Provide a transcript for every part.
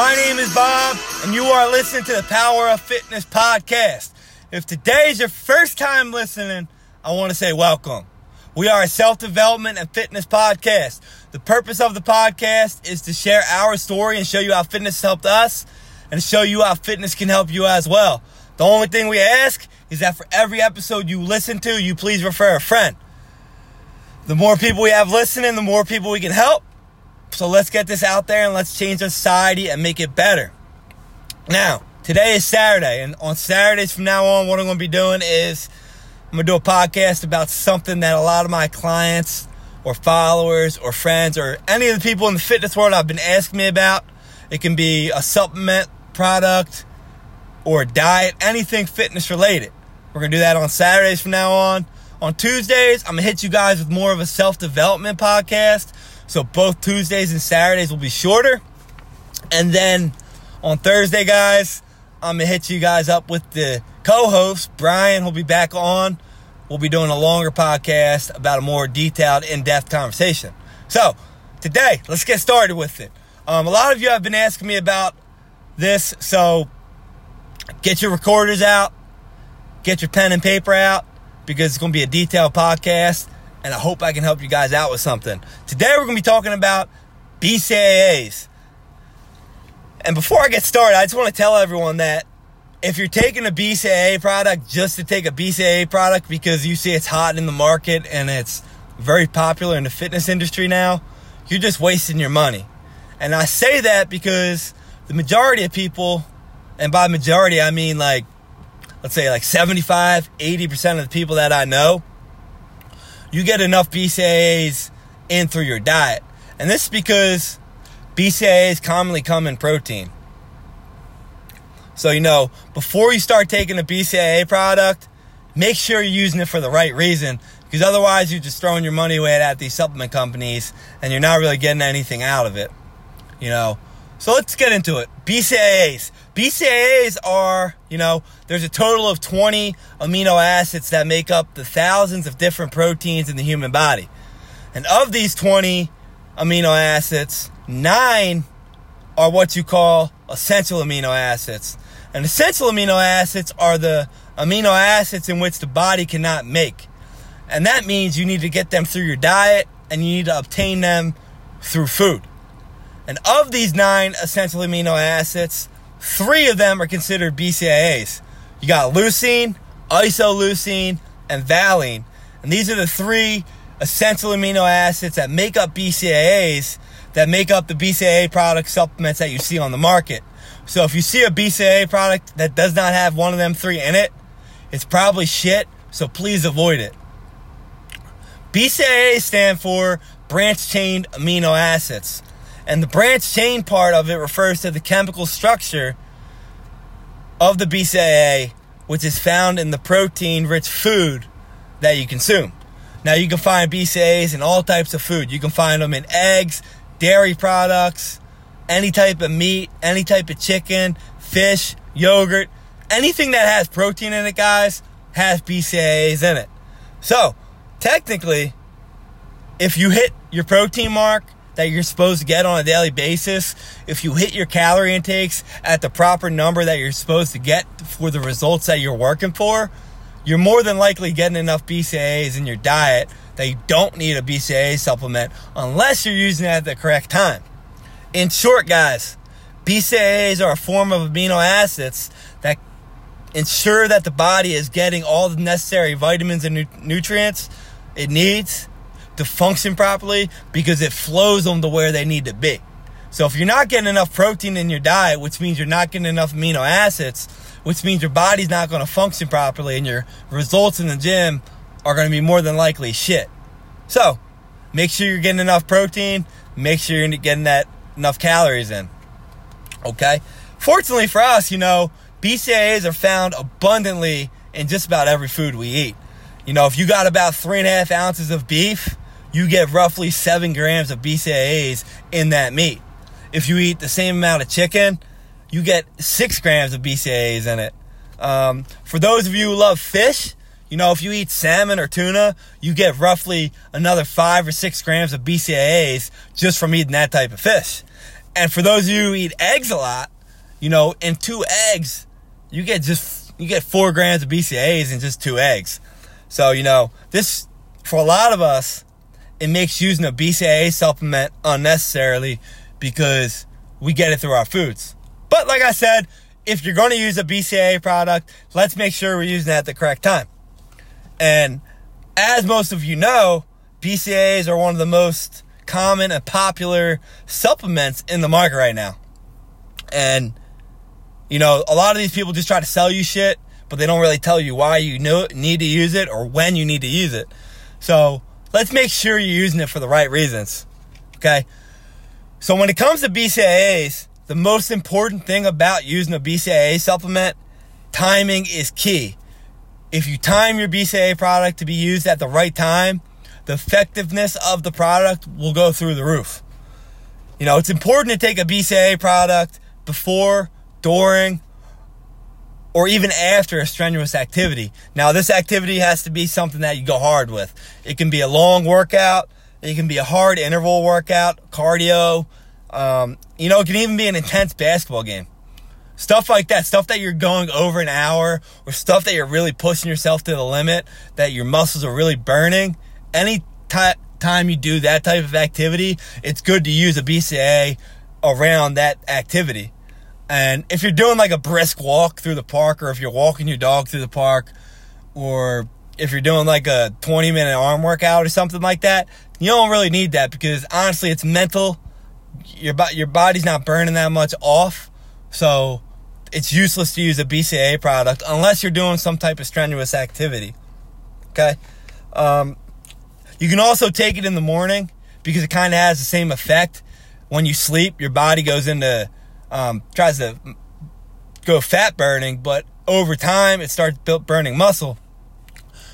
My name is Bob, and you are listening to the Power of Fitness podcast. If today is your first time listening, I want to say welcome. We are a self development and fitness podcast. The purpose of the podcast is to share our story and show you how fitness helped us and show you how fitness can help you as well. The only thing we ask is that for every episode you listen to, you please refer a friend. The more people we have listening, the more people we can help. So let's get this out there and let's change society and make it better. Now, today is Saturday, and on Saturdays from now on, what I'm going to be doing is I'm going to do a podcast about something that a lot of my clients or followers or friends or any of the people in the fitness world have been asking me about. It can be a supplement product or a diet, anything fitness related. We're going to do that on Saturdays from now on. On Tuesdays, I'm going to hit you guys with more of a self development podcast so both Tuesdays and Saturdays will be shorter. And then on Thursday, guys, I'm going to hit you guys up with the co host. Brian will be back on. We'll be doing a longer podcast about a more detailed, in depth conversation. So today, let's get started with it. Um, a lot of you have been asking me about this. So get your recorders out, get your pen and paper out, because it's going to be a detailed podcast and I hope I can help you guys out with something. Today we're going to be talking about BCAAs. And before I get started, I just want to tell everyone that if you're taking a BCAA product just to take a BCAA product because you see it's hot in the market and it's very popular in the fitness industry now, you're just wasting your money. And I say that because the majority of people, and by majority I mean like, let's say like 75, 80% of the people that I know, you get enough BCAAs in through your diet. And this is because BCAAs commonly come in protein. So, you know, before you start taking a BCAA product, make sure you're using it for the right reason because otherwise you're just throwing your money away at these supplement companies and you're not really getting anything out of it. You know, so let's get into it. BCAAs. BCAAs are, you know, there's a total of 20 amino acids that make up the thousands of different proteins in the human body. And of these 20 amino acids, nine are what you call essential amino acids. And essential amino acids are the amino acids in which the body cannot make. And that means you need to get them through your diet and you need to obtain them through food. And of these nine essential amino acids, Three of them are considered BCAAs. You got leucine, isoleucine, and valine. And these are the three essential amino acids that make up BCAAs that make up the BCAA product supplements that you see on the market. So if you see a BCAA product that does not have one of them three in it, it's probably shit, so please avoid it. BCAAs stand for branched chain amino acids. And the branch chain part of it refers to the chemical structure of the BCAA, which is found in the protein rich food that you consume. Now, you can find BCAAs in all types of food. You can find them in eggs, dairy products, any type of meat, any type of chicken, fish, yogurt, anything that has protein in it, guys, has BCAAs in it. So, technically, if you hit your protein mark, that you're supposed to get on a daily basis, if you hit your calorie intakes at the proper number that you're supposed to get for the results that you're working for, you're more than likely getting enough BCAAs in your diet that you don't need a BCAA supplement unless you're using it at the correct time. In short, guys, BCAAs are a form of amino acids that ensure that the body is getting all the necessary vitamins and nu- nutrients it needs to function properly because it flows them to where they need to be. So if you're not getting enough protein in your diet, which means you're not getting enough amino acids, which means your body's not going to function properly and your results in the gym are going to be more than likely shit. So, make sure you're getting enough protein, make sure you're getting that enough calories in. Okay? Fortunately for us, you know, BCAAs are found abundantly in just about every food we eat. You know, if you got about three and a half ounces of beef, you get roughly seven grams of BCAAs in that meat. If you eat the same amount of chicken, you get six grams of BCAAs in it. Um, for those of you who love fish, you know, if you eat salmon or tuna, you get roughly another five or six grams of BCAAs just from eating that type of fish. And for those of you who eat eggs a lot, you know, in two eggs, you get just you get four grams of BCAAs in just two eggs. So, you know, this for a lot of us, it makes using a BCAA supplement unnecessarily because we get it through our foods. But like I said, if you're going to use a BCAA product, let's make sure we're using it at the correct time. And as most of you know, BCAAs are one of the most common and popular supplements in the market right now. And, you know, a lot of these people just try to sell you shit, but they don't really tell you why you need to use it or when you need to use it. So let's make sure you're using it for the right reasons. Okay? So when it comes to BCAAs, the most important thing about using a BCAA supplement, timing is key. If you time your BCAA product to be used at the right time, the effectiveness of the product will go through the roof. You know, it's important to take a BCAA product before, during, or even after a strenuous activity. Now, this activity has to be something that you go hard with. It can be a long workout, it can be a hard interval workout, cardio. Um, you know, it can even be an intense basketball game. Stuff like that, stuff that you're going over an hour, or stuff that you're really pushing yourself to the limit, that your muscles are really burning. Any t- time you do that type of activity, it's good to use a BCA around that activity. And if you're doing like a brisk walk through the park, or if you're walking your dog through the park, or if you're doing like a 20 minute arm workout or something like that, you don't really need that because honestly, it's mental. Your your body's not burning that much off, so it's useless to use a BCA product unless you're doing some type of strenuous activity. Okay, um, you can also take it in the morning because it kind of has the same effect. When you sleep, your body goes into um, tries to go fat burning, but over time it starts burning muscle.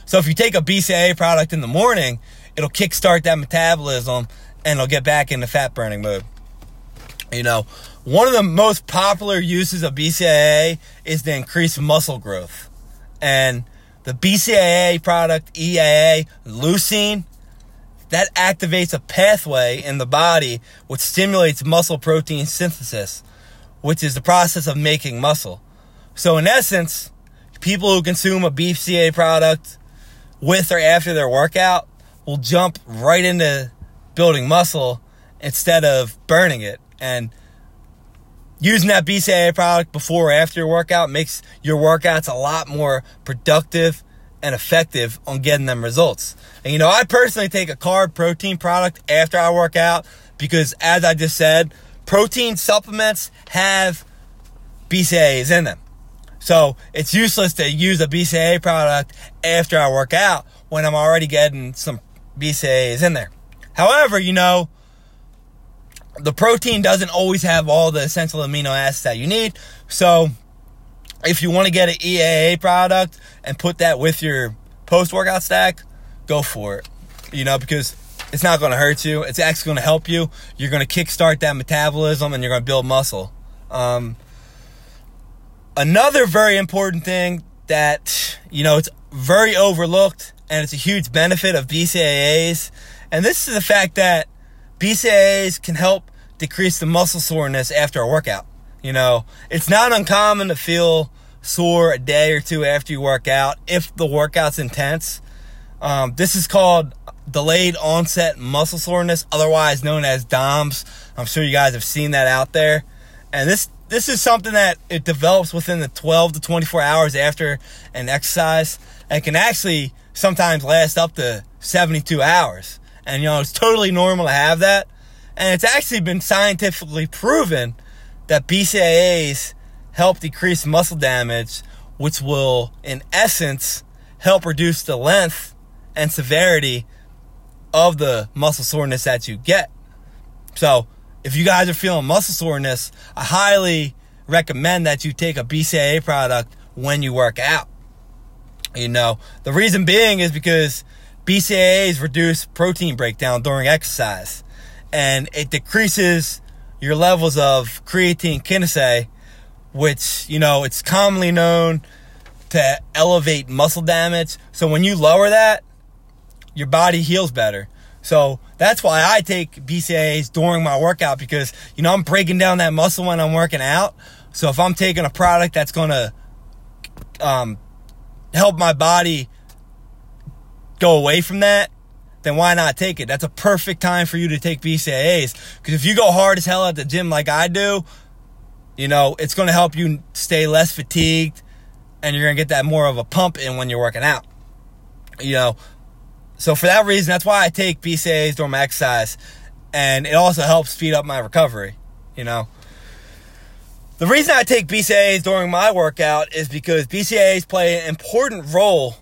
So if you take a BCAA product in the morning, it'll kickstart that metabolism and it'll get back into fat burning mode. You know, one of the most popular uses of BCAA is to increase muscle growth. And the BCAA product, EAA, leucine, that activates a pathway in the body which stimulates muscle protein synthesis which is the process of making muscle. So, in essence, people who consume a BCA product with or after their workout will jump right into building muscle instead of burning it. And using that BCA product before or after your workout makes your workouts a lot more productive and effective on getting them results. And you know, I personally take a carb protein product after I work out because, as I just said, protein supplements have BCAAs in them. So it's useless to use a BCAA product after I work out when I'm already getting some BCAAs in there. However, you know, the protein doesn't always have all the essential amino acids that you need. So if you want to get an EAA product and put that with your post workout stack, go for it. You know, because it's not going to hurt you. It's actually going to help you. You're going to kickstart that metabolism and you're going to build muscle. Um, another very important thing that, you know, it's very overlooked and it's a huge benefit of BCAAs. And this is the fact that BCAAs can help decrease the muscle soreness after a workout. You know, it's not uncommon to feel sore a day or two after you work out if the workout's intense. Um, this is called delayed onset muscle soreness, otherwise known as DOMS. I'm sure you guys have seen that out there. And this this is something that it develops within the 12 to 24 hours after an exercise and can actually sometimes last up to 72 hours. And you know, it's totally normal to have that. And it's actually been scientifically proven that BCAAs help decrease muscle damage, which will, in essence, help reduce the length and severity of the muscle soreness that you get. So, if you guys are feeling muscle soreness, I highly recommend that you take a BCAA product when you work out. You know, the reason being is because BCAAs reduce protein breakdown during exercise and it decreases your levels of creatine kinase, which, you know, it's commonly known to elevate muscle damage. So when you lower that, your body heals better. So That's why I take BCAAs during my workout because, you know, I'm breaking down that muscle when I'm working out. So if I'm taking a product that's going to um, help my body go away from that, then why not take it? That's a perfect time for you to take BCAAs. Because if you go hard as hell at the gym like I do, you know, it's going to help you stay less fatigued and you're going to get that more of a pump in when you're working out. You know, so for that reason, that's why I take BCAAs during my exercise. And it also helps speed up my recovery, you know. The reason I take BCAAs during my workout is because BCAAs play an important role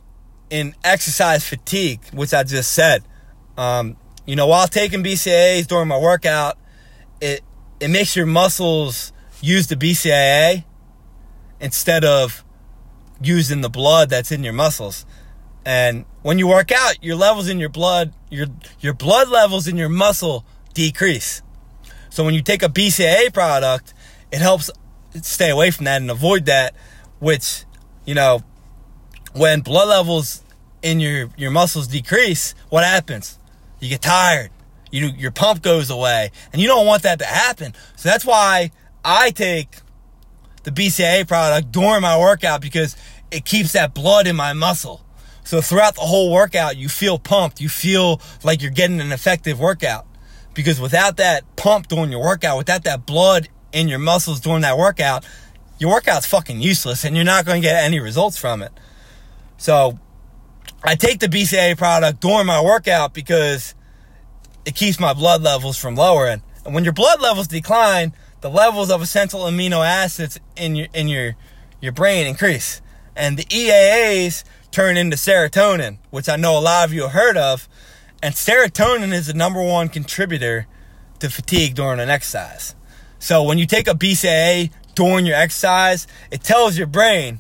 in exercise fatigue, which I just said. Um, you know, while taking BCAAs during my workout, it it makes your muscles use the BCAA instead of using the blood that's in your muscles. And when you work out, your levels in your blood, your your blood levels in your muscle decrease. So when you take a BCAA product, it helps stay away from that and avoid that, which, you know, when blood levels in your, your muscles decrease, what happens? You get tired. You, your pump goes away. And you don't want that to happen. So that's why I take the BCAA product during my workout because it keeps that blood in my muscle. So throughout the whole workout, you feel pumped. You feel like you're getting an effective workout. Because without that pump during your workout, without that blood in your muscles during that workout, your workout's fucking useless and you're not going to get any results from it. So I take the BCAA product during my workout because it keeps my blood levels from lowering. And when your blood levels decline, the levels of essential amino acids in your in your your brain increase. And the EAAs turn into serotonin, which I know a lot of you have heard of. And serotonin is the number one contributor to fatigue during an exercise. So when you take a BCAA during your exercise, it tells your brain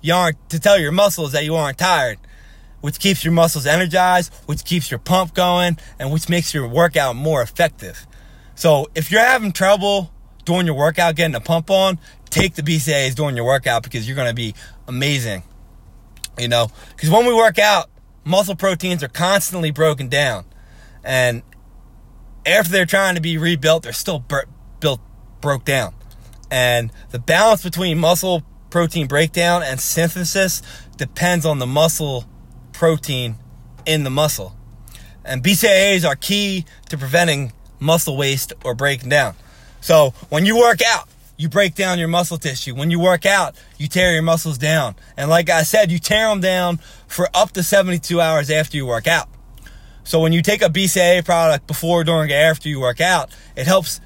you aren't to tell your muscles that you aren't tired, which keeps your muscles energized, which keeps your pump going, and which makes your workout more effective. So if you're having trouble during your workout getting a pump on, take the BCAAs during your workout because you're going to be amazing. You know, because when we work out, muscle proteins are constantly broken down, and after they're trying to be rebuilt, they're still built broke down. And the balance between muscle protein breakdown and synthesis depends on the muscle protein in the muscle. And BCAAs are key to preventing muscle waste or breaking down. So when you work out, you break down your muscle tissue. When you work out, you tear your muscles down. And like I said, you tear them down for up to 72 hours after you work out. So when you take a BCAA product before, during, after you work out, it helps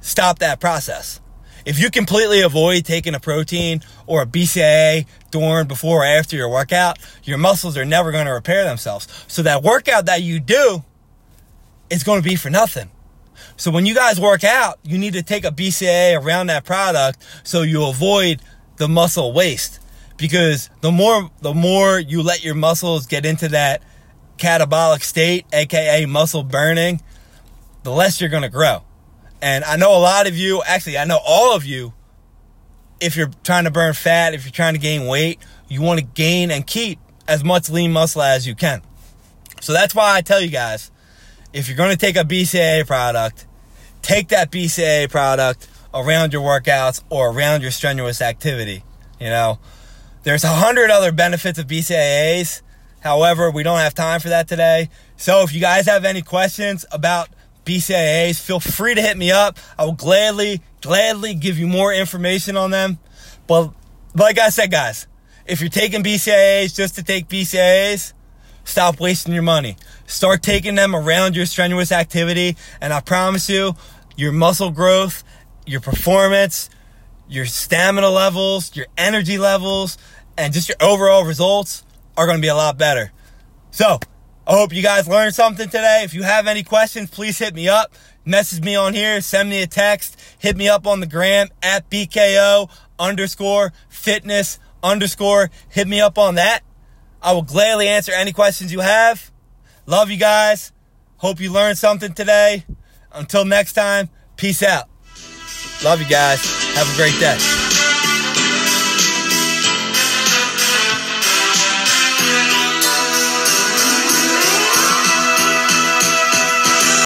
stop that process. If you completely avoid taking a protein or a BCAA during, before, or after your workout, your muscles are never going to repair themselves. So that workout that you do is going to be for nothing. So when you guys work out, you need to take a BCAA around that product so you avoid the muscle waste. Because the more the more you let your muscles get into that catabolic state, aka muscle burning, the less you're going to grow. And I know a lot of you, actually, I know all of you, if you're trying to burn fat, if you're trying to gain weight, you want to gain and keep as much lean muscle as you can. So that's why I tell you guys if you're going to take a BCAA product, take that BCAA product around your workouts or around your strenuous activity. You know, there's a hundred other benefits of BCAAs. However, we don't have time for that today. So if you guys have any questions about BCAAs, feel free to hit me up. I will gladly, gladly give you more information on them. But like I said, guys, if you're taking BCAAs just to take BCAAs, stop wasting your money. Start taking them around your strenuous activity, and I promise you, your muscle growth, your performance, your stamina levels, your energy levels, and just your overall results are going to be a lot better. So, I hope you guys learned something today. If you have any questions, please hit me up. Message me on here, send me a text, hit me up on the gram at BKO underscore fitness underscore. Hit me up on that. I will gladly answer any questions you have. Love you guys. Hope you learned something today. Until next time, peace out. Love you guys. Have a great day.